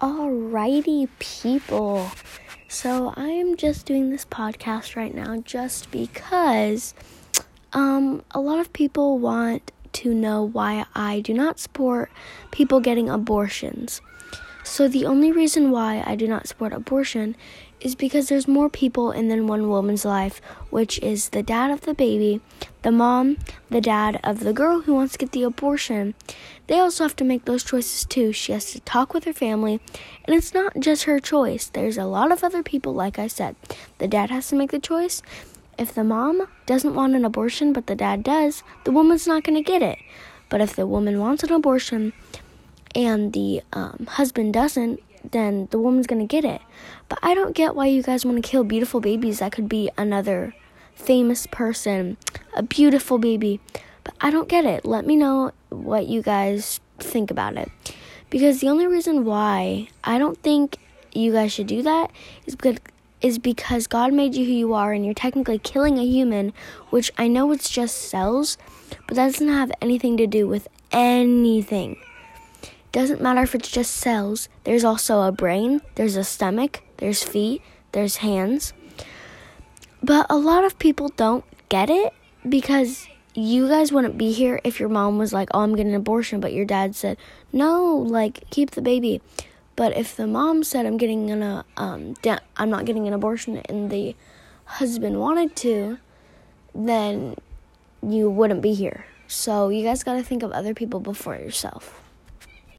Alrighty, people. So I am just doing this podcast right now just because um, a lot of people want to know why I do not support people getting abortions. So the only reason why I do not support abortion is because there's more people in than one woman's life, which is the dad of the baby, the mom, the dad of the girl who wants to get the abortion. They also have to make those choices too. She has to talk with her family, and it's not just her choice. There's a lot of other people, like I said. The dad has to make the choice. If the mom doesn't want an abortion, but the dad does, the woman's not going to get it. But if the woman wants an abortion and the um, husband doesn't, then the woman's gonna get it. But I don't get why you guys want to kill beautiful babies that could be another famous person, a beautiful baby. But I don't get it. Let me know what you guys think about it. Because the only reason why I don't think you guys should do that is because is because God made you who you are and you're technically killing a human, which I know it's just cells, but that doesn't have anything to do with anything. Doesn't matter if it's just cells, there's also a brain, there's a stomach, there's feet, there's hands. But a lot of people don't get it because you guys wouldn't be here if your mom was like, "Oh, I'm getting an abortion," but your dad said, "No, like keep the baby." But if the mom said, "I'm getting an uh, um, I'm not getting an abortion," and the husband wanted to, then you wouldn't be here. So you guys got to think of other people before yourself.